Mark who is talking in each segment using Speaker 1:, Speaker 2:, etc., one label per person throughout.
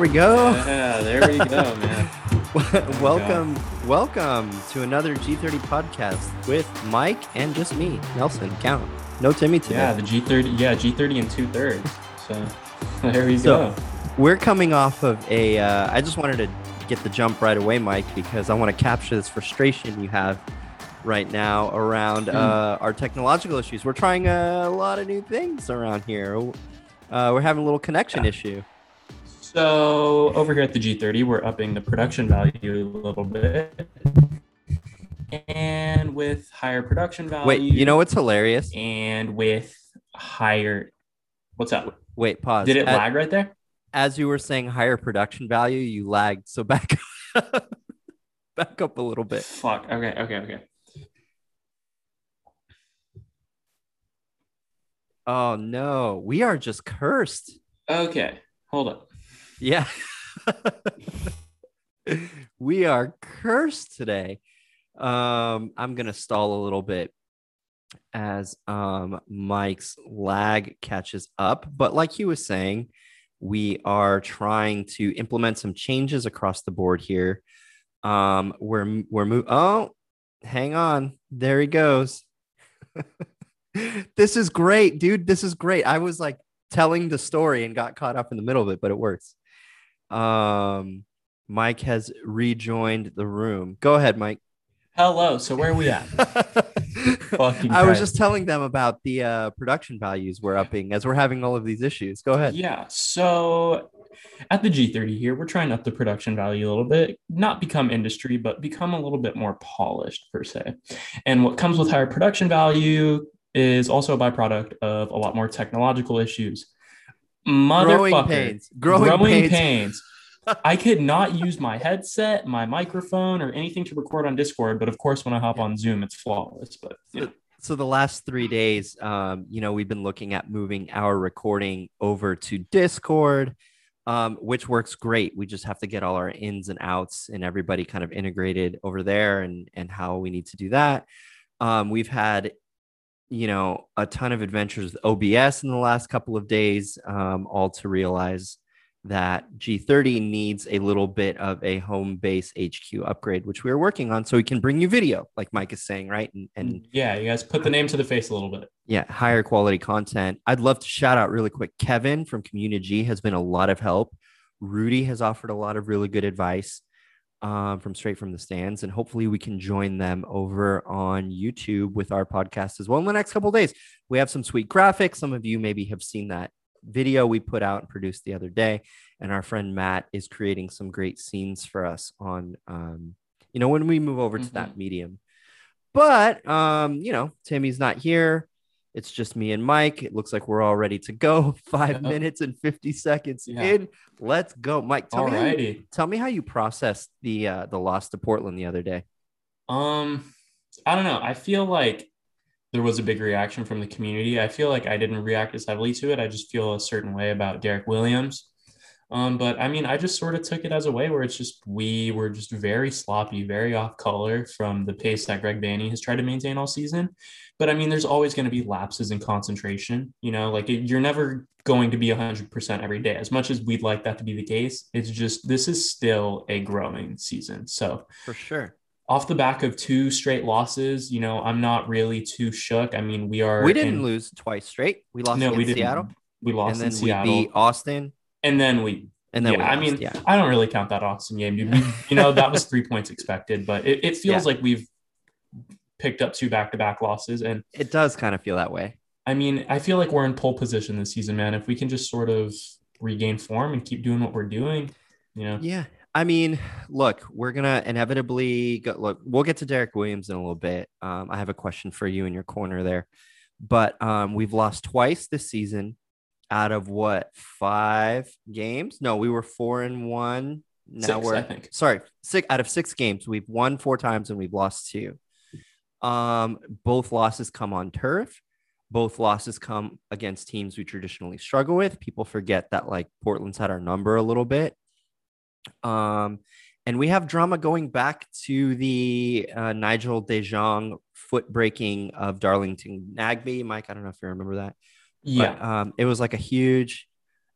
Speaker 1: We go.
Speaker 2: Yeah, there we go, man.
Speaker 1: welcome, welcome to another G30 podcast with Mike and just me, Nelson. Count. No Timmy today.
Speaker 2: Yeah, the G30. Yeah, G30 and two thirds. So there we
Speaker 1: So,
Speaker 2: go.
Speaker 1: We're coming off of a. Uh, I just wanted to get the jump right away, Mike, because I want to capture this frustration you have right now around
Speaker 2: Hmm.
Speaker 1: uh, our technological issues. We're trying a lot of new things around here. Uh, we're having a little connection issue.
Speaker 2: So over here at the G30, we're upping the production value a little bit, and with higher production value.
Speaker 1: Wait, you know what's hilarious?
Speaker 2: and with higher. What's up?
Speaker 1: Wait, pause.
Speaker 2: Did it
Speaker 1: As-
Speaker 2: lag right there?
Speaker 1: as you were saying higher production value, you lagged. So back back up a little bit.
Speaker 2: Fuck. Okay. Okay. Okay.
Speaker 1: Oh no, we are just cursed.
Speaker 2: Okay. Hold up.
Speaker 1: Yeah. we are cursed today. Um, I'm gonna stall a little bit as um Mike's lag catches up, but like he was saying, we are trying to implement some changes across the board here. Um, we're we're move. Oh, hang on, there he goes. this is great, dude. This is great. I was like telling the story and got caught up in the middle of it, but it works. Um, Mike has rejoined the room. Go ahead, Mike.
Speaker 2: Hello. So where are we at? Fucking
Speaker 1: I was just telling them about the uh, production values we're upping as we're having all of these issues. Go ahead.
Speaker 2: Yeah. So at the G30 here, we're trying to up the production value a little bit, not become industry, but become a little bit more polished per se. And what comes with higher production value is also a byproduct of a lot more technological issues.
Speaker 1: Growing pains. Growing, pains.
Speaker 2: pains. I could not use my headset, my microphone, or anything to record on Discord, but of course, when I hop on Zoom, it's flawless. But you know.
Speaker 1: So the last three days, um, you know, we've been looking at moving our recording over to Discord, um, which works great. We just have to get all our ins and outs and everybody kind of integrated over there and and how we need to do that. Um, we've had, you know, a ton of adventures with OBS in the last couple of days, um, all to realize that G30 needs a little bit of a home base HQ upgrade, which we are working on, so we can bring you video, like Mike is saying, right? And and
Speaker 2: yeah, you guys put the name to the face a little bit.
Speaker 1: yeah, higher quality content. I'd love to shout out really quick. Kevin from Community has been a lot of help. Rudy has offered a lot of really good advice um, from straight from the stands, and hopefully we can join them over on YouTube with our podcast as well in the next couple of days. We have some sweet graphics. Some of you maybe have seen that video we put out and produced the other day, and our friend Matt is creating some great scenes for us on, um, you know, when we move over to that medium. But um, you know, Timmy's not here. It's just me and Mike. It looks like we're all ready to go. Five
Speaker 2: Yep.
Speaker 1: minutes and 50 seconds
Speaker 2: Yeah.
Speaker 1: in. Let's go. Mike, tell me, how you, tell me how you processed the uh, the loss to Portland the other day.
Speaker 2: Um, I don't know. I feel like there was a big reaction from the community. I feel like I didn't react as heavily to it. I just feel a certain way about Derrick Williams. Um, but I mean, I just sort of took it as a way where it's just we were just very sloppy, very off color from the pace that Greg Vanney has tried to maintain all season. But I mean, there's always going to be lapses in concentration. You know, like it- you're never going to be 100% every day. As much as we'd like that to be the case, it's just this is still a growing season. So
Speaker 1: For sure.
Speaker 2: off the back of two straight losses, you know, I'm not really too shook. I mean, we are.
Speaker 1: We didn't
Speaker 2: in-
Speaker 1: lose twice straight. We lost
Speaker 2: No,
Speaker 1: in
Speaker 2: we didn't.
Speaker 1: Seattle,
Speaker 2: We lost
Speaker 1: and
Speaker 2: in
Speaker 1: then we beat Austin,
Speaker 2: and then we.
Speaker 1: and then
Speaker 2: yeah,
Speaker 1: we
Speaker 2: I mean,
Speaker 1: yeah.
Speaker 2: I don't really count that Austin game, dude. We, you know, that was three points expected, but it, it feels like we've picked up two back-to-back losses, and
Speaker 1: It does kind of feel that way.
Speaker 2: I mean, I feel like we're in pole position this season, man. If we can just sort of regain form and keep doing what we're doing, you know.
Speaker 1: Yeah. I mean, look, we're gonna inevitably go. Look, we'll get to Derrick Williams in a little bit. Um, I have a question for you in your corner there, but um, we've lost twice this season out of what five games? No, we were four and one. Now
Speaker 2: Six,
Speaker 1: we're
Speaker 2: I think.
Speaker 1: sorry, six out of six games. We've won four times and we've lost two. Um, both losses come on turf. Both losses come against teams we traditionally struggle with. People forget that like Portland's had our number a little bit. Um, and we have drama going back to the uh, Nigel De Jong foot breaking of Darlington Nagbe. Mike, I don't know if you remember that.
Speaker 2: Yeah.
Speaker 1: But, um, it was like a huge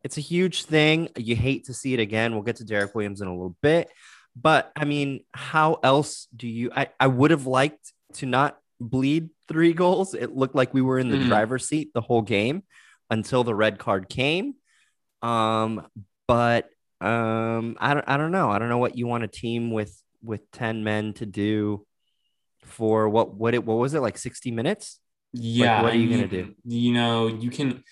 Speaker 1: It's a huge thing. You hate to see it again. We'll get to Derrick Williams in a little bit. But I mean, how else do you? I, I would have liked to not bleed three goals. It looked like we were in the
Speaker 2: Mhm.
Speaker 1: driver's seat the whole game until the red card came. Um, but um, I don't I don't know. I don't know what you want a team with with 10 men to do for what what it what was it like 60 minutes?
Speaker 2: Yeah,
Speaker 1: what are
Speaker 2: I
Speaker 1: you gonna do?
Speaker 2: You know, you can.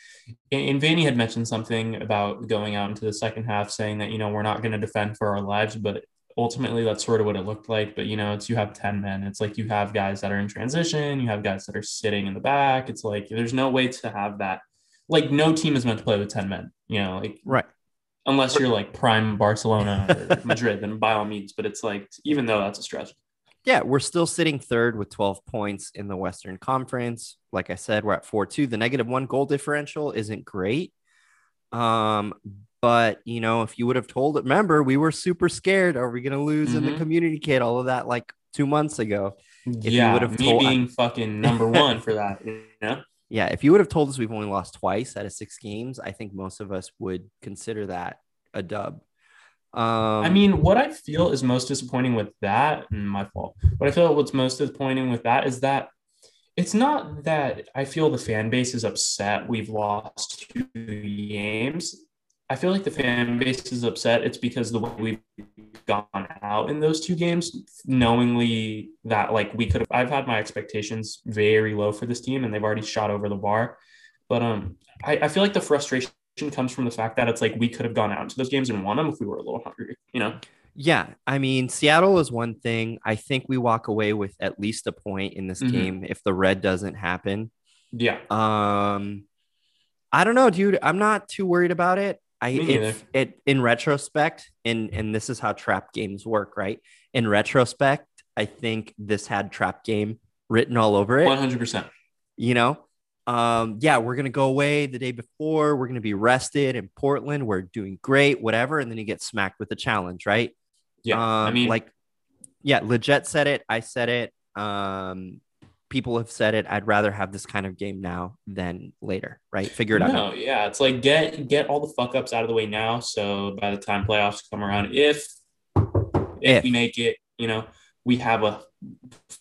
Speaker 2: And and Vanney had mentioned something about going out into the second half, saying that you know we're not going to defend for our lives, but ultimately that's sort of what it looked like. But you know, it's you have ten men. It's like you have guys that are in transition, you have guys that are sitting in the back. It's like there's no way to have that. Like no team is meant to play with ten men. You know, like
Speaker 1: Right.
Speaker 2: unless you're like prime Barcelona or Madrid, then by all means. But it's like even though that's a stretch.
Speaker 1: Yeah, we're still sitting third with 12 points in the Western Conference. Like I said, we're at 4-2. The negative one goal differential isn't great. Um, but you know, if you would have told it, remember, we were super scared. Are we gonna lose in the
Speaker 2: Mhm.
Speaker 1: community kit? All of that like two months ago. you
Speaker 2: yeah,
Speaker 1: would've
Speaker 2: me
Speaker 1: told-
Speaker 2: being fucking number one for that. You know.
Speaker 1: Yeah, if you would have told us we've only lost twice out of six games, I think most of us would consider that a dub. Um,
Speaker 2: I mean, what I feel is most disappointing with that, and my fault. What I feel what's most disappointing with that is that it's not that I feel the fan base is upset we've lost two games. I feel like the fan base is upset. It's because the way we've gone out in those two games, knowingly that like we could have. I've had my expectations very low for this team, and they've already shot over the bar. But um, I, I feel like the frustration comes from the fact that it's like we could have gone out into those games and won them if we were a little hungry. You know.
Speaker 1: Yeah, I mean, Seattle is one thing. I think we walk away with at least a point in this
Speaker 2: Mhm.
Speaker 1: game if the red doesn't happen.
Speaker 2: Yeah.
Speaker 1: Um, I don't know, dude. I'm not too worried about it. I it, it in retrospect, and and this is how trap games work, right? In retrospect, I think this had trap game written all over it.
Speaker 2: One hundred percent.
Speaker 1: you know um yeah we're gonna go away the day before we're gonna be rested in portland we're doing great whatever and then you get smacked with a challenge right
Speaker 2: Yeah. I
Speaker 1: um
Speaker 2: mean,
Speaker 1: like yeah legit said it i said it um people have said it i'd rather have this kind of game now than later right figure it out
Speaker 2: no, yeah, it's like get get all the fuck ups out of the way now. So by the time playoffs come around, if if,
Speaker 1: If.
Speaker 2: we make it, you know, we have a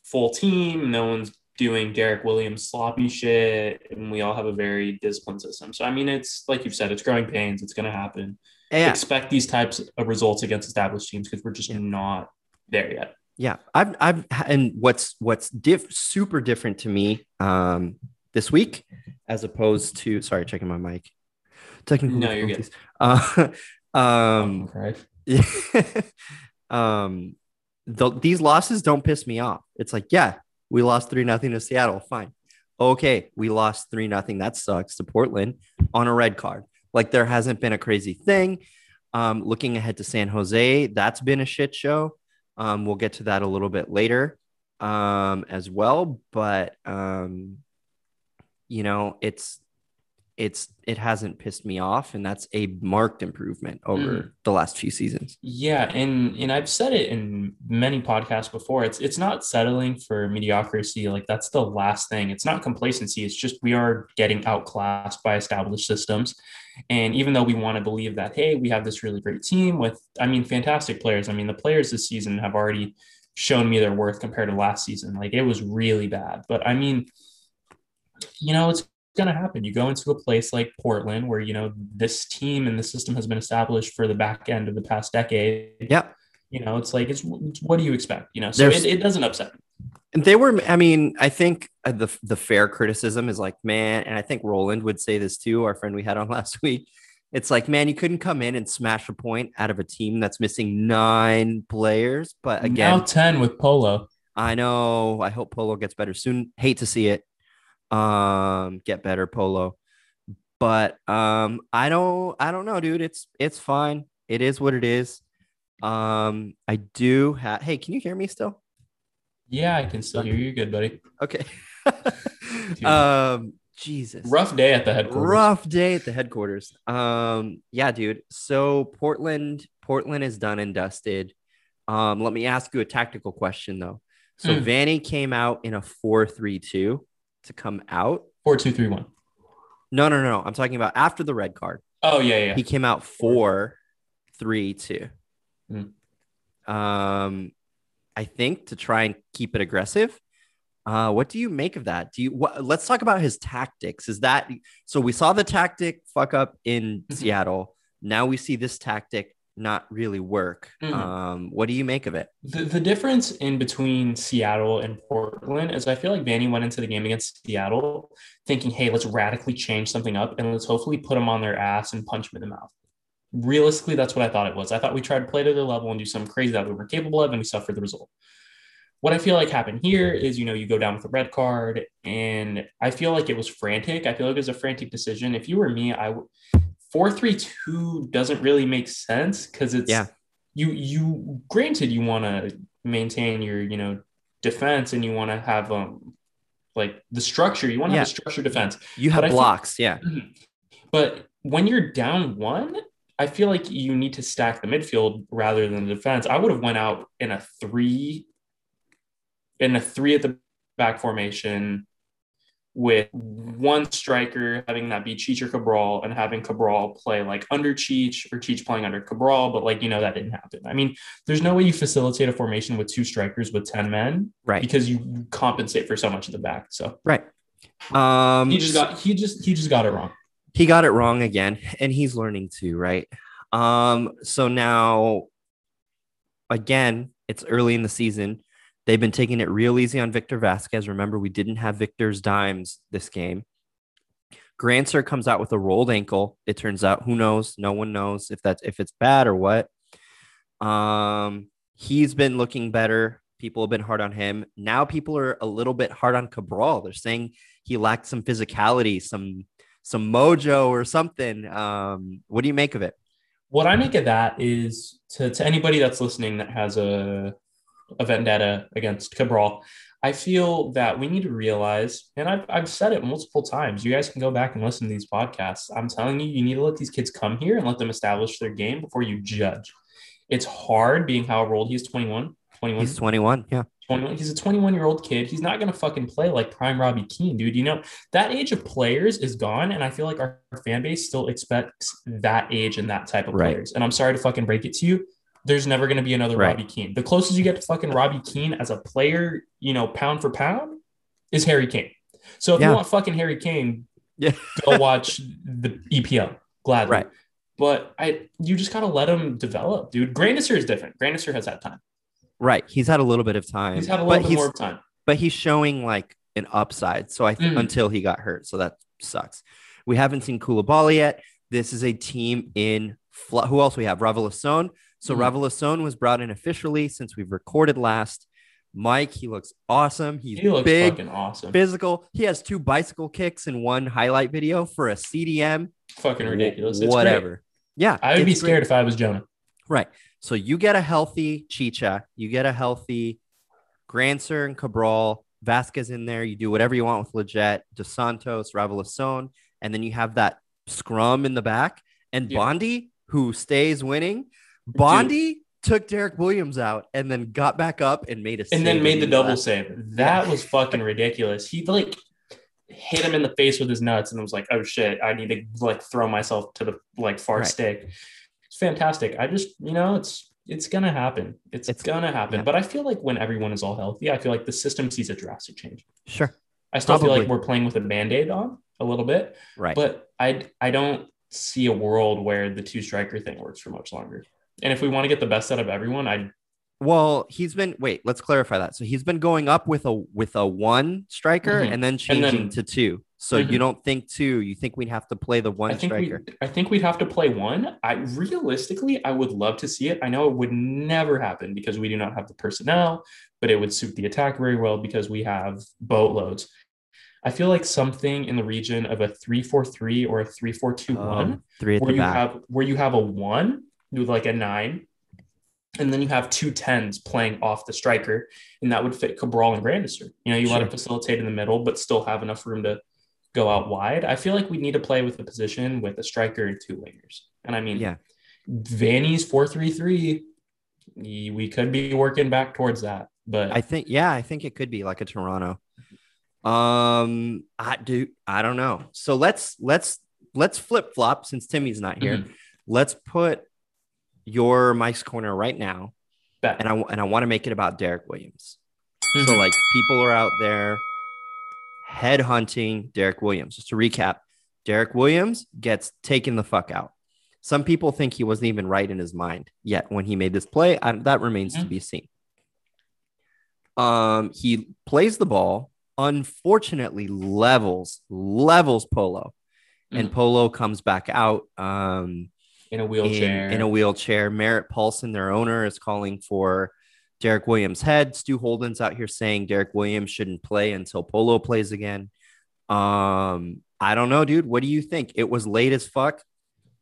Speaker 2: full team. No one's doing Derrick Williams sloppy shit, and we all have a very disciplined system. So I mean, it's like you've said, it's growing pains. It's gonna happen.
Speaker 1: yeah
Speaker 2: Expect these types of results against established teams because we're just
Speaker 1: Yeah.
Speaker 2: not there yet.
Speaker 1: yeah i've i've and what's what's diff super different to me um this week as opposed to sorry checking my mic technical
Speaker 2: No, you're good.
Speaker 1: uh um
Speaker 2: right.
Speaker 1: um the, these losses don't piss me off it's like yeah we lost three nothing to seattle. Fine. Okay. We lost three nothing. That sucks to portland on a red card. Like there hasn't been a crazy thing. Um looking ahead to san jose that's been a shit show. Um we'll get to that a little bit later um as well. But um you know it's it's it hasn't pissed me off and that's a marked improvement over
Speaker 2: Mm.
Speaker 1: the last few seasons
Speaker 2: Yeah, and and I've said it in many podcasts before. It's it's not settling for mediocrity. Like that's the last thing. It's not complacency. It's just we are getting outclassed by established systems. And even though we want to believe that, hey, we have this really great team with, I mean, fantastic players. I mean, the players this season have already shown me their worth compared to last season. Like it was really bad. But I mean, you know, it's going to happen. You go into a place like Portland where, you know, this team and the system has been established for the back end of the past decade.
Speaker 1: Yeah.
Speaker 2: You know, it's like, it's, it's what do you expect? You know, so it, it doesn't upset me.
Speaker 1: And they were, I mean, I think uh, the the fair criticism is like, man, and I think Roland would say this too, our friend we had on last week. It's like, man, you couldn't come in and smash a point out of a team that's missing nine players. But again,
Speaker 2: now 10 with Polo.
Speaker 1: I know. I hope Polo gets better soon. Hate to see it. Um, get better, Polo. But um, I don't. I don't know, dude. It's it's fine. It is what it is. Um, I do have. Hey, can you hear me still?
Speaker 2: Yeah, I can still hear you good, buddy.
Speaker 1: Okay. um, Jesus.
Speaker 2: Rough day at the headquarters.
Speaker 1: Rough day at the headquarters. Um, yeah, dude. So Portland, Portland is done and dusted. Um, let me ask you a tactical question though. So
Speaker 2: Mm.
Speaker 1: Vanney came out in a 4-3-2 to come out.
Speaker 2: Four, two, three, one.
Speaker 1: No, no, no, no. I'm talking about after the red card.
Speaker 2: Oh yeah, yeah.
Speaker 1: He came out four, three, two.
Speaker 2: Mm.
Speaker 1: Um, I think to try and keep it aggressive. Uh, what do you make of that? Do you what, let's talk about his tactics? Is that so? We saw the tactic fuck up in. Seattle. Now we see this tactic not really work.
Speaker 2: Mhm.
Speaker 1: Um, what do you make of it?
Speaker 2: The, the difference in between Seattle and Portland is I feel like Vanney went into the game against Seattle thinking, hey, let's radically change something up and let's hopefully put them on their ass and punch them in the mouth. Realistically, that's what I thought it was. I thought we tried to play to their level and do something crazy that we weren't capable of, and we suffered the result. What I feel like happened here is, you know, you go down with a red card, and I feel like it was frantic. I feel like it was a frantic decision. If you were me, I would four three two doesn't really make sense because it's
Speaker 1: Yeah.
Speaker 2: you you granted you want to maintain your you know defense and you want to have um like the structure you want to have a
Speaker 1: Yeah.
Speaker 2: structured defense
Speaker 1: You
Speaker 2: But
Speaker 1: have
Speaker 2: feel-
Speaker 1: blocks, yeah.
Speaker 2: but when you're down one i feel like you need to stack the midfield rather than the defense i would have went out in a three in a three at the back formation with one striker having that be Cheech or Cabral and having Cabral play like under Cheech or Cheech playing under Cabral, but like you know that didn't happen. I mean, there's no way you facilitate a formation with two strikers with 10 men
Speaker 1: Right.
Speaker 2: because you compensate for so much at the back. So
Speaker 1: Right. Um
Speaker 2: he just got he just he just got it wrong.
Speaker 1: he got it wrong again and he's learning too right um so now again it's early in the season they've been taking it real easy on victor vasquez. Remember we didn't have victor's dimes this game. Grandsir comes out with a rolled ankle. It turns out who knows? No one knows if that's if it's bad or what. Um he's been looking better. People have been hard on him. Now people are a little bit hard on cabral. They're saying he lacked some physicality some some mojo or something. Um, what do you make of it?
Speaker 2: What I make of that is to, to anybody that's listening that has a, a vendetta against Cabral, I feel that we need to realize, and I've, I've said it multiple times. You guys can go back and listen to these podcasts. I'm telling you, you need to let these kids come here and let them establish their game before you judge. It's hard being however old he's 21. 21.
Speaker 1: He's 21. Yeah.
Speaker 2: 21. He's a 21 year old kid. He's not going to fucking play like prime Robbie Keane, dude. You know, that age of players is gone. And I feel like our, our fan base still expects that age and that type of
Speaker 1: Right.
Speaker 2: players. And I'm sorry to fucking break it to you. There's never going to be another
Speaker 1: Right.
Speaker 2: Robbie Keane. The closest you get to fucking Robbie Keane as a player, you know, pound for pound is Harry Kane. So if
Speaker 1: Yeah.
Speaker 2: you want fucking Harry Kane,
Speaker 1: Yeah.
Speaker 2: go watch the EPL gladly.
Speaker 1: Right.
Speaker 2: But I, you just gotta let him develop, dude. Grandsir is different. Grandsir has had time.
Speaker 1: Right. He's had a little bit of time.
Speaker 2: He's had a
Speaker 1: but
Speaker 2: little bit
Speaker 1: he's,
Speaker 2: more time.
Speaker 1: but he's showing like an upside. So I think
Speaker 2: Mm.
Speaker 1: until he got hurt. So that sucks. We haven't seen Coulibaly yet. This is a team in fl- who else we have? Raveloson. So
Speaker 2: Mhm.
Speaker 1: Raveloson was brought in officially since we've recorded last. Mike, he looks awesome. He's
Speaker 2: He looks
Speaker 1: big,
Speaker 2: fucking awesome.
Speaker 1: physical. He has two bicycle kicks in one highlight video for a CDM.
Speaker 2: fucking ridiculous. It's
Speaker 1: Whatever.
Speaker 2: Great.
Speaker 1: Yeah.
Speaker 2: I would be
Speaker 1: it's great.
Speaker 2: scared if I was Jonah.
Speaker 1: Right. So you get a healthy Chicha, you get a healthy Grandsir and Cabral, Vasquez in there. You do whatever you want with Leggett, Dos Santos, Raveloson, and then you have that scrum in the back. And
Speaker 2: Yeah.
Speaker 1: Bondi, who stays winning, Bondi took Derrick Williams out and then got back up and made a save.
Speaker 2: And then made the double
Speaker 1: last-
Speaker 2: save. That was fucking ridiculous. He like hit him in the face with his nuts and was like, oh shit, I need to like throw myself to the like far
Speaker 1: Right.
Speaker 2: stake. It's fantastic. I just, you know, it's it's gonna happen. It's,
Speaker 1: It's-
Speaker 2: gonna happen.
Speaker 1: yeah.
Speaker 2: But I feel like when everyone is all healthy, I feel like the system sees a drastic change.
Speaker 1: Sure.
Speaker 2: I still feel like we're playing with a band-aid on a little bit,
Speaker 1: Right.
Speaker 2: but I I don't see a world where the two striker thing works for much longer. And if we want to get the best out of everyone, I
Speaker 1: well, he's been wait, let's clarify that. So he's been going up with a with a one striker
Speaker 2: Mhm.
Speaker 1: and then
Speaker 2: And
Speaker 1: changing
Speaker 2: then-
Speaker 1: to two. So
Speaker 2: Mhm.
Speaker 1: you don't think two, you think we'd have to play the one
Speaker 2: I think
Speaker 1: striker.
Speaker 2: we I think we'd have to play one. I realistically I would love to see it. I know it would never happen because we do not have the personnel, but it would suit the attack very well because we have boatloads. I feel like something in the region of a 3-4-3 or a 3-4-2-1
Speaker 1: Um, three
Speaker 2: where you
Speaker 1: back.
Speaker 2: have where you have a one with like a nine, and then you have two tens playing off the striker, and that would fit Cabral and Grandsir. You know, you let
Speaker 1: Sure.
Speaker 2: him facilitate in the middle, but still have enough room to go out wide. I feel like we need to play with a position with a striker and two wingers. And I mean,
Speaker 1: yeah.
Speaker 2: Vanney's four three three. We could be working back towards that, but
Speaker 1: I think yeah, I think it could be like a Toronto. Um, I do. I don't know. So let's let's let's flip flop since Timmy's not here.
Speaker 2: Mhm.
Speaker 1: Let's put your Mike's corner right now,
Speaker 2: Bet.
Speaker 1: and I and I want to make it about Derrick Williams. So
Speaker 2: Mhm.
Speaker 1: like people are out there headhunting Derrick Williams. Just to recap, Derrick Williams gets taken the fuck out. Some people think he wasn't even right in his mind yet when he made this play. I, that remains to
Speaker 2: Mhm.
Speaker 1: be seen. Um, he plays the ball, unfortunately levels levels Polo, and
Speaker 2: Mhm.
Speaker 1: Polo comes back out. Um,
Speaker 2: in a
Speaker 1: in,
Speaker 2: wheelchair.
Speaker 1: in a wheelchair. Merritt Paulson, their owner, is calling for Derrick Williams' head. Stu Holden's out here saying Derrick Williams shouldn't play until Polo plays again. Um, I don't know, dude. What do you think? It was late as fuck.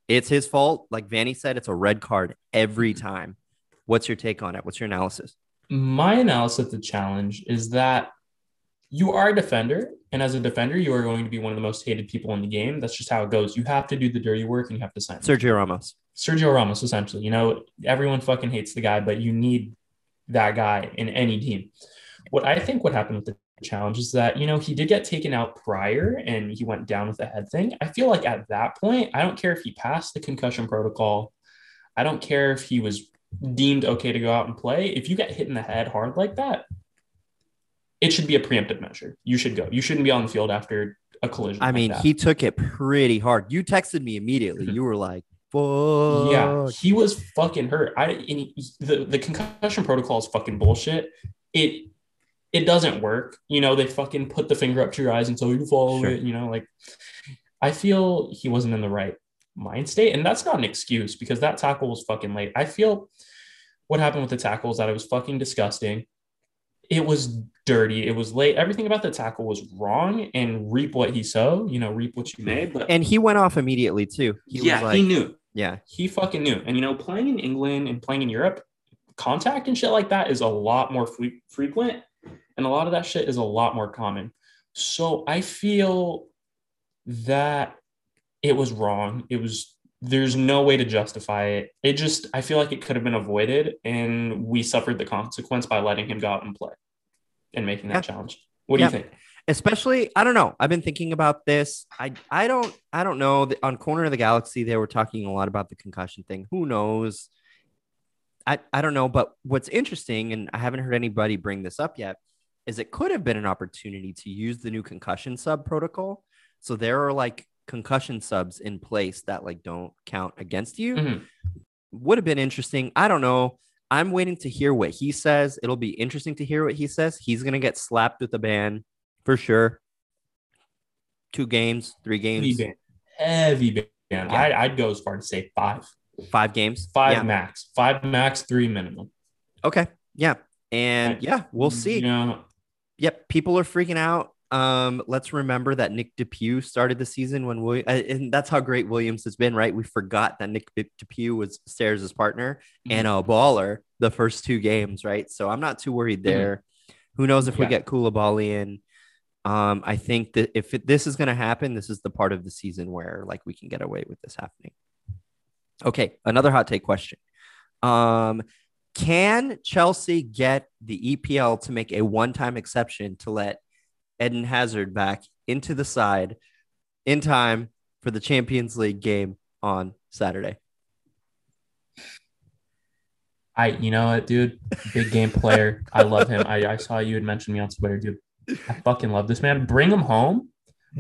Speaker 1: It's his fault. Like Vanney said, it's a red card every time. What's your take on it? What's your analysis?
Speaker 2: My analysis of the challenge is that you are a defender, and as a defender, you are going to be one of the most hated people in the game. That's just how it goes. You have to do the dirty work, and you have to sign.
Speaker 1: Sergio Ramos.
Speaker 2: Sergio Ramos, essentially. You know, everyone fucking hates the guy, but you need that guy in any team. What I think what happened with the challenge is that, you know, he did get taken out prior and he went down with a head thing. I feel like at that point, I don't care if he passed the concussion protocol. I don't care if he was deemed okay to go out and play. If you get hit in the head hard like that, it should be a preemptive measure. You should go. You shouldn't be on the field after a collision.
Speaker 1: I
Speaker 2: like
Speaker 1: mean,
Speaker 2: that.
Speaker 1: he took it pretty hard. You texted me immediately.
Speaker 2: Mhm.
Speaker 1: You were like, fuck.
Speaker 2: Yeah, he was fucking hurt. I he- the the concussion protocol is fucking bullshit. It it doesn't work. You know, they fucking put the finger up to your eyes until you follow
Speaker 1: Sure.
Speaker 2: it. You know, like I feel he wasn't in the right mind state, and that's not an excuse because that tackle was fucking late. I feel what happened with the tackle is that it was fucking disgusting. It was dirty. It was late. Everything about the tackle was wrong. And reap what he sow. You know, reap what you may. But
Speaker 1: And he went off immediately too. He
Speaker 2: yeah,
Speaker 1: was like,
Speaker 2: he knew
Speaker 1: yeah,
Speaker 2: he fucking knew. And you know, playing in England and playing in Europe, contact and shit like that is a lot more fre- frequent, and a lot of that shit is a lot more common. So I feel that it was wrong. It was there's no way to justify it. It just I feel like it could have been avoided, and we suffered the consequence by letting him go out and play and making that
Speaker 1: Yeah.
Speaker 2: challenge. What do
Speaker 1: Yeah.
Speaker 2: you think?
Speaker 1: especially i don't know i've been thinking about this i i don't i don't know on corner of the galaxy they were talking a lot about the concussion thing who knows i i don't know but what's interesting and i haven't heard anybody bring this up yet is it could have been an opportunity to use the new concussion sub protocol so there are like concussion subs in place that like don't count against you
Speaker 2: Mhm.
Speaker 1: would have been interesting. I don't know. I'm waiting to hear what he says. It'll be interesting to hear what he says. He's gonna get slapped with a ban for sure. Two games, three games.
Speaker 2: Heavy ban. Heavy ban.
Speaker 1: Yeah.
Speaker 2: I, I'd go as far to say five.
Speaker 1: five games.
Speaker 2: Five
Speaker 1: Yeah.
Speaker 2: max, five max, three minimum.
Speaker 1: Okay. Yeah. And yeah, we'll see.
Speaker 2: Yeah,
Speaker 1: Yep. People are freaking out. Um, let's remember that Nick DePuy started the season when William, and that's how great Williams has been, right? We forgot that Nick DePuy was Steres' partner and a baller the first two games, right? So I'm not too worried there. Who knows if we
Speaker 2: Mm-hmm. Yeah.
Speaker 1: get Coulibaly in? Um, I think that if it, this is going to happen, this is the part of the season where like we can get away with this happening. Okay, another hot take question. Um, can Chelsea get the EPL to make a one-time exception to let Eden Hazard back into the side in time for the Champions League game on Saturday?
Speaker 2: I, you know what, dude? Big game player. I love him. I, I saw you had mentioned me on Twitter, dude. I fucking love this man. Bring him home,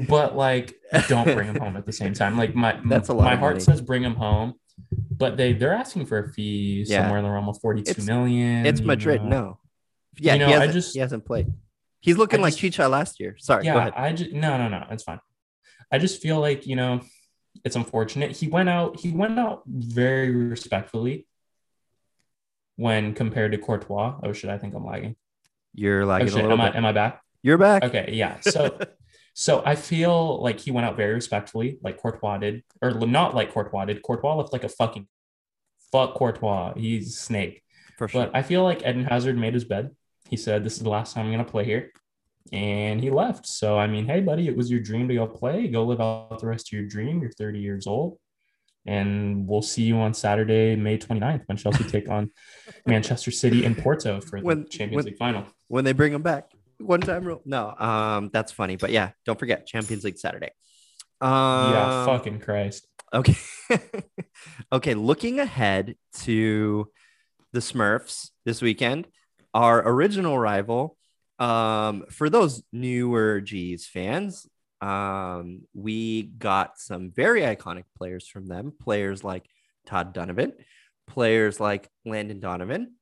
Speaker 2: but like, don't bring him home at the same time. Like my
Speaker 1: That's a lot
Speaker 2: My heart says bring him home, but they they're asking for a fee
Speaker 1: Yeah.
Speaker 2: somewhere in the realm of forty two million.
Speaker 1: It's-
Speaker 2: million.
Speaker 1: It's
Speaker 2: you
Speaker 1: Madrid.
Speaker 2: know.
Speaker 1: No. Yeah,
Speaker 2: You know,
Speaker 1: he,
Speaker 2: I just-
Speaker 1: he hasn't played. He's looking
Speaker 2: I
Speaker 1: like
Speaker 2: just-
Speaker 1: Chicha last year. Sorry. Go
Speaker 2: yeah. I just no, no, no, it's fine. I just feel like you know, it's unfortunate. He went out. He went out very respectfully when compared to Courtois. Oh shit, I think I'm lagging.
Speaker 1: You're
Speaker 2: Oh
Speaker 1: lagging a
Speaker 2: shit,
Speaker 1: little
Speaker 2: am I
Speaker 1: bit.
Speaker 2: am I back?
Speaker 1: You're back.
Speaker 2: Okay, yeah. So, so I feel like he went out very respectfully, like Courtois did, or not like Courtois did. Courtois looked like a fucking fuck Courtois. He's a snake.
Speaker 1: For sure.
Speaker 2: But I feel like Eden Hazard made his bed. He said, "This is the last time I'm gonna play here," and he left. So I mean, hey, buddy, it was your dream to go play. Go live out the rest of your dream. You're 30 years old. And we'll see you on Saturday, May 29th, when Chelsea take on Manchester City in Porto for the
Speaker 1: When-
Speaker 2: Champions
Speaker 1: when-
Speaker 2: League final.
Speaker 1: when they bring him back. One time rule. No, um, that's funny. But yeah, don't forget Champions League Saturday. Um,
Speaker 2: yeah, fucking Christ.
Speaker 1: Okay. okay. Looking ahead to the Smurfs this weekend, our original rival. Um, for those newer G's fans, um, we got some very iconic players from them. Players like Todd Dunivant, players like Landon Donovan,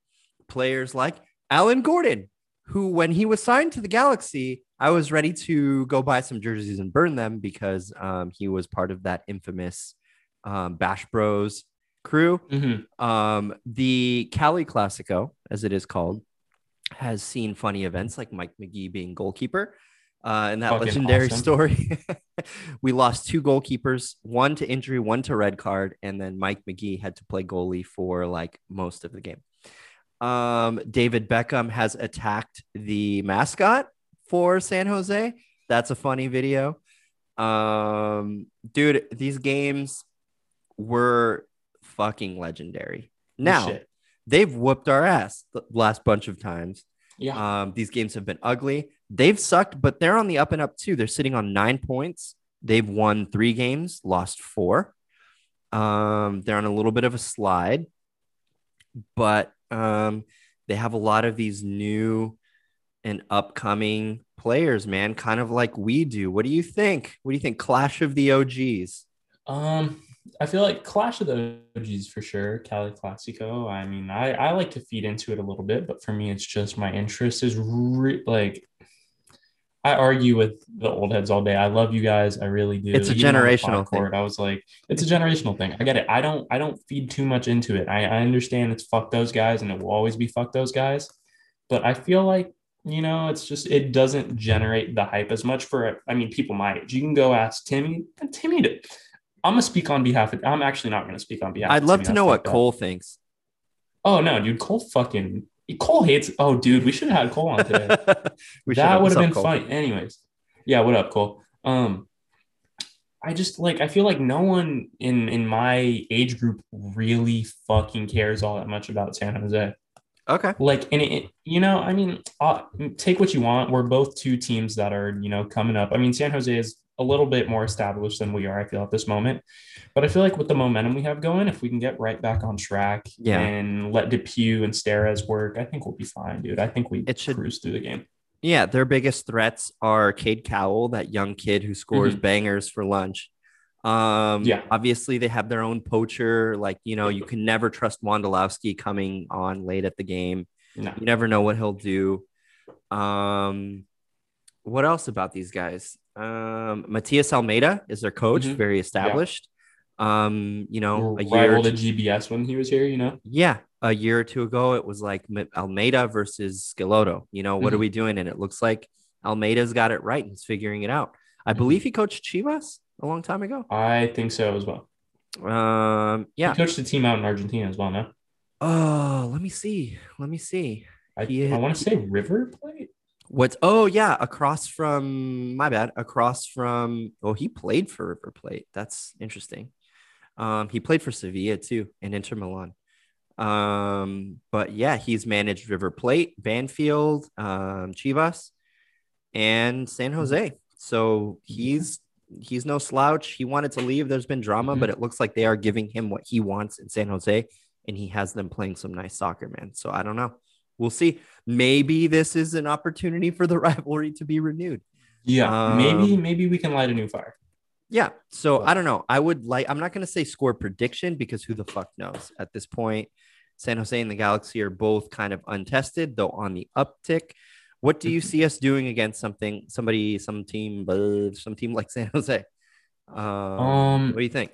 Speaker 1: players like Alan Gordon, who, when he was signed to the Galaxy, I was ready to go buy some jerseys and burn them because um, he was part of that infamous um, Bash Bros crew.
Speaker 2: Mhm.
Speaker 1: Um, the Cali Classico, as it is called, has seen funny events like Mike Magee being goalkeeper. Uh, and that
Speaker 2: Fucking
Speaker 1: legendary
Speaker 2: awesome.
Speaker 1: story, we lost two goalkeepers, one to injury, one to red card, and then Mike Magee had to play goalie for like most of the game. Um, David Beckham has attacked the mascot for San Jose. That's a funny video. Um, dude, these games were fucking legendary. Now
Speaker 2: Shit.
Speaker 1: They've whooped our ass the last bunch of times.
Speaker 2: Yeah.
Speaker 1: Um, these games have been ugly. They've sucked, but they're on the up and up too. They're sitting on nine points. They've won three games, lost four. Um, they're on a little bit of a slide, but um, they have a lot of these new and upcoming players, man, kind of like we do. What do you think? What do you think? Clash of the OGs.
Speaker 2: Um, I feel like Clash of the OGs for sure. Cali Classico. I mean, I I like to feed into it a little bit, but for me, it's just my interest is re- like. I argue with the old heads all day. I love you guys. I really do.
Speaker 1: It's a
Speaker 2: Even
Speaker 1: generational
Speaker 2: court, I was like, it's a generational thing. I get it. I don't. I don't feed too much into it. I, I understand it's fuck those guys, and it will always be fuck those guys. But I feel like you know, it's just it doesn't generate the hype as much for. I mean, people my age. You can go ask Timmy. and Timmy, I'm gonna speak on behalf of. I'm actually not gonna speak on behalf.
Speaker 1: I'd love to know what. Cole thinks.
Speaker 2: Oh no, dude, Cole fucking Cole hates. Oh, dude, we should have had Cole on today.
Speaker 1: We
Speaker 2: that would have been
Speaker 1: Cole?
Speaker 2: funny. Anyways, yeah, what up, Cole? Um, I just like I feel like no one in in my age group really fucking cares all that much about San Jose.
Speaker 1: Okay.
Speaker 2: Like, and it, it- you know, I mean, uh, take what you want. We're both two teams that are you know coming up. I mean, San Jose is a little bit more established than we are. I feel at this moment, but I feel like with the momentum we have going, if we can get right back on track
Speaker 1: Yeah.
Speaker 2: and let DePuy and Steres work, I think we'll be fine, dude. I think we
Speaker 1: It should-
Speaker 2: cruise through the game.
Speaker 1: Yeah, their biggest threats are Cade Cowell, that young kid who scores bangers for lunch. Um,
Speaker 2: Yeah.
Speaker 1: obviously they have their own poacher. Like, you know, you can never trust Wondolowski coming on late at the game.
Speaker 2: No.
Speaker 1: You never know what he'll do. Um, what else about these guys? Um, Matias Almeyda is their coach,
Speaker 2: Mhm.
Speaker 1: very established. Um, you know, a year,
Speaker 2: rival to GBS when he was here, you know?
Speaker 1: yeah, a year or two ago, it was like Almeyda versus Schelotto. You know, what are
Speaker 2: Mhm.
Speaker 1: we doing? And it looks like Almeyda's got it right and he's figuring it out. I
Speaker 2: Mhm.
Speaker 1: believe he coached Chivas a long time ago.
Speaker 2: I think so as well.
Speaker 1: Um, yeah.
Speaker 2: He coached the team out in Argentina as well, no?
Speaker 1: Oh, let me see. Let me see.
Speaker 2: I, I want to say River Plate.
Speaker 1: What's oh yeah, across from my bad, across from oh he played for River Plate. That's interesting. Um, he played for Sevilla too and Inter Milan. Um, but yeah, he's managed River Plate, Banfield, um, Chivas, and San Jose. So he's he's no slouch. He wanted to leave. There's been drama, but it looks like they are giving him what he wants in San Jose, and he has them playing some nice soccer, man. So I don't know. We'll see. Maybe this is an opportunity for the rivalry to be renewed.
Speaker 2: Yeah, maybe
Speaker 1: Um,
Speaker 2: maybe we can light a new fire.
Speaker 1: Yeah. So I don't know. I would like, I'm not going to say score prediction because who the fuck knows at this point. San Jose and the Galaxy are both kind of untested, though on the uptick. What do you see us doing against something, somebody, some team, some team like San Jose? Um,
Speaker 2: Um,
Speaker 1: what do you think?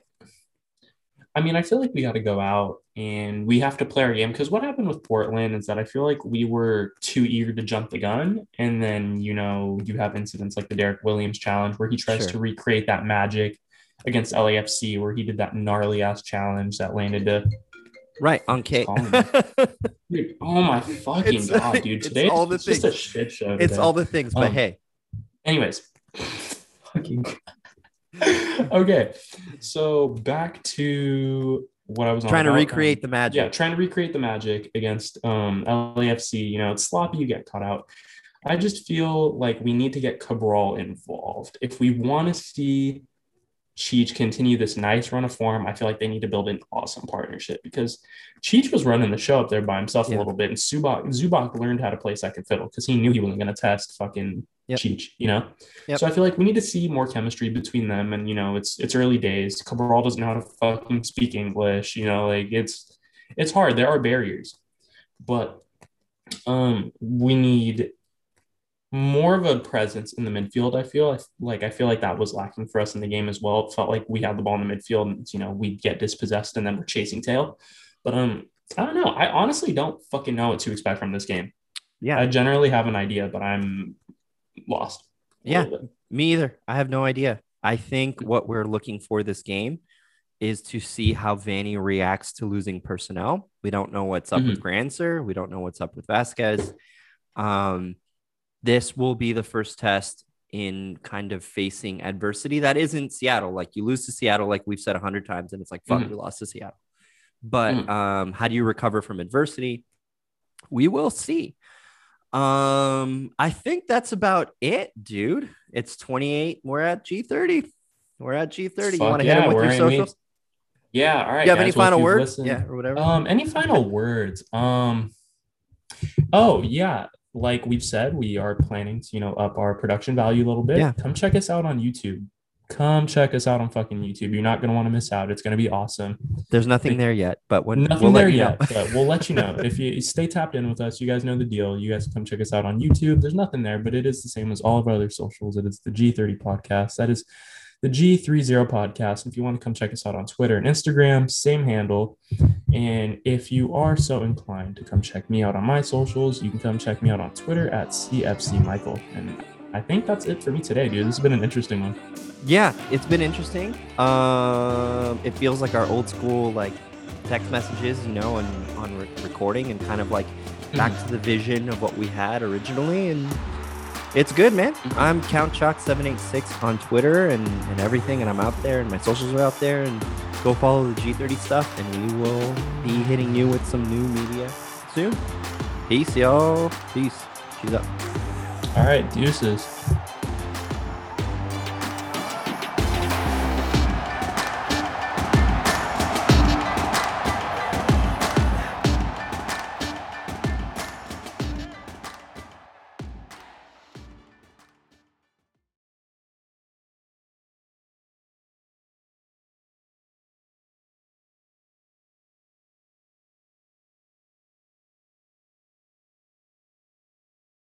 Speaker 2: I mean, I feel like we got to go out and we have to play our game because what happened with Portland is that I feel like we were too eager to jump the gun. And then, you know, you have incidents like the Derrick Williams challenge where he tries
Speaker 1: Sure.
Speaker 2: to recreate that magic against LAFC where he did that gnarly ass challenge that landed to
Speaker 1: Right. On K.
Speaker 2: Calling Dude, oh my fucking
Speaker 1: It's-
Speaker 2: god, dude! Today
Speaker 1: all
Speaker 2: all
Speaker 1: the
Speaker 2: it's just a
Speaker 1: things.
Speaker 2: shit show.
Speaker 1: it's
Speaker 2: today.
Speaker 1: all the things, but
Speaker 2: Um,
Speaker 1: hey,
Speaker 2: Anyways, fucking. okay, so back to what I was on
Speaker 1: trying to recreate
Speaker 2: um,
Speaker 1: the magic.
Speaker 2: Yeah, trying to recreate the magic against um, LAFC. You know, it's sloppy. You get caught out. I just feel like we need to get Cabral involved if we want to see Cheech continue this nice run of form, I feel like they need to build an awesome partnership because Cheech was running the show up there by himself yeah. a little bit, and Zubak Zubak learned how to play second fiddle because he knew he wasn't going to test fucking yep. Cheech, you know. Yep. So I feel like we need to see more chemistry between them, and you know, it's it's early days. Cabral doesn't know how to fucking speak English, you know, like it's it's hard. There are barriers, but um, we need more of a presence in the midfield. I feel like I feel like that was lacking for us in the game as well. It felt like we had the ball in the midfield, and you know we'd get dispossessed, and then we're chasing tail. But um, I don't know. I honestly don't fucking know what to expect from this game. Yeah, I generally have an idea, but I'm lost.
Speaker 1: Yeah, me either. I have no idea. I think what we're looking for this game is to see how Vanney reacts to losing personnel. We don't know what's up mm-hmm. with Grandsir. We don't know what's up with Vasquez. Um, this will be the first test in kind of facing adversity that isn't Seattle. Like you lose to Seattle, like we've said a hundred times, and it's like fuck, mm-hmm. we lost to Seattle. But mm-hmm. um, how do you recover from adversity? We will see. Um, I think that's about it, dude. It's 28. We're at G30. We're at G30. Fuck you want to yeah, hit it with your socials?
Speaker 2: Yeah. All right.
Speaker 1: You have guys, any final words? Yeah, or whatever.
Speaker 2: Um, any final words? Um, oh yeah, like we've said, we are planning to, you know, up our production value a little bit. Yeah. Come check us out on YouTube. Come check us out on fucking YouTube. You're not gonna want to miss out. It's gonna be awesome.
Speaker 1: There's nothing there yet, but when
Speaker 2: nothing we'll there yet, but we'll let you know. if you stay tapped in with us, you guys know the deal. You guys come check us out on YouTube. There's nothing there, but it is the same as all of our other socials. It is the G30 podcast. That is the G30 podcast. If you want to come check us out on Twitter and Instagram, same handle. And if you are so inclined to come check me out on my socials, you can come check me out on Twitter at CFC Michael. And I think that's it for me today, dude. This has been an interesting one.
Speaker 1: Yeah, it's been interesting. Um, it feels like our old school like text messages, you know, and on re- recording and kind of like back mm-hmm. to the vision of what we had originally and it's good, man. I'm Count Chalk 786 on Twitter and, and everything, and I'm out there, and my socials are out there. And go follow the G30 stuff, and we will be hitting you with some new media soon. Peace, y'all. Peace. She's up.
Speaker 2: All right, deuces.